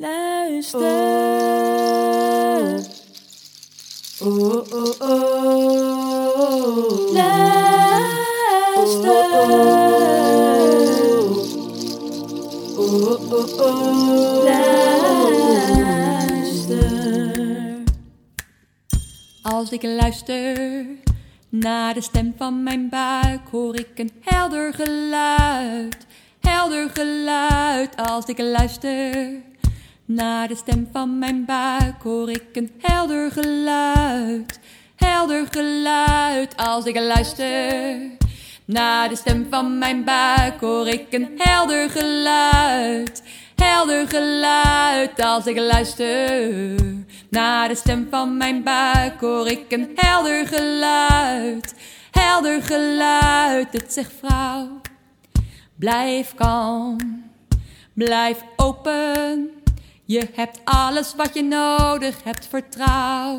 Luister. Oh, oh, oh. Luister. Oh, oh, oh. Luister. Als ik luister naar de stem van mijn buik, hoor ik een helder geluid. Helder geluid als ik luister naar de stem van mijn buik, hoor ik een helder geluid. Helder geluid als ik luister naar de stem van mijn buik, hoor ik een helder geluid. Helder geluid als ik luister naar de stem van mijn buik, hoor ik een helder geluid. Helder geluid, het zegt vrouw, blijf kalm, blijf open. Je hebt alles wat je nodig hebt, vertrouw.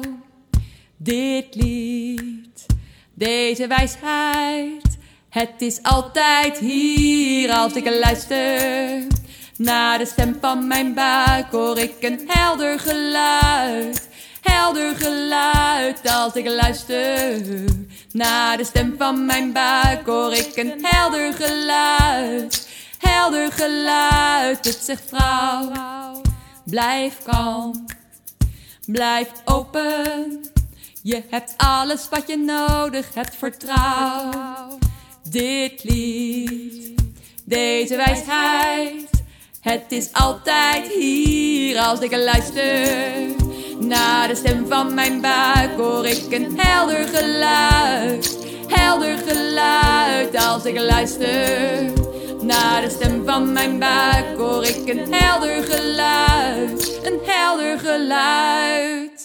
Dit lied, deze wijsheid, het is altijd hier als ik luister. Naar de stem van mijn buik hoor ik een helder geluid. Helder geluid als ik luister. Naar de stem van mijn buik hoor ik een helder geluid. Helder geluid, het zegt vrouw. Blijf kalm, blijf open. Je hebt alles wat je nodig hebt, vertrouw. Dit lied, deze wijsheid. Het is altijd hier als ik luister. Naar de stem van mijn buik hoor ik een helder geluid. Helder geluid als ik luister. Naar de stem van mijn buik hoor ik een helder geluid. Een helder geluid.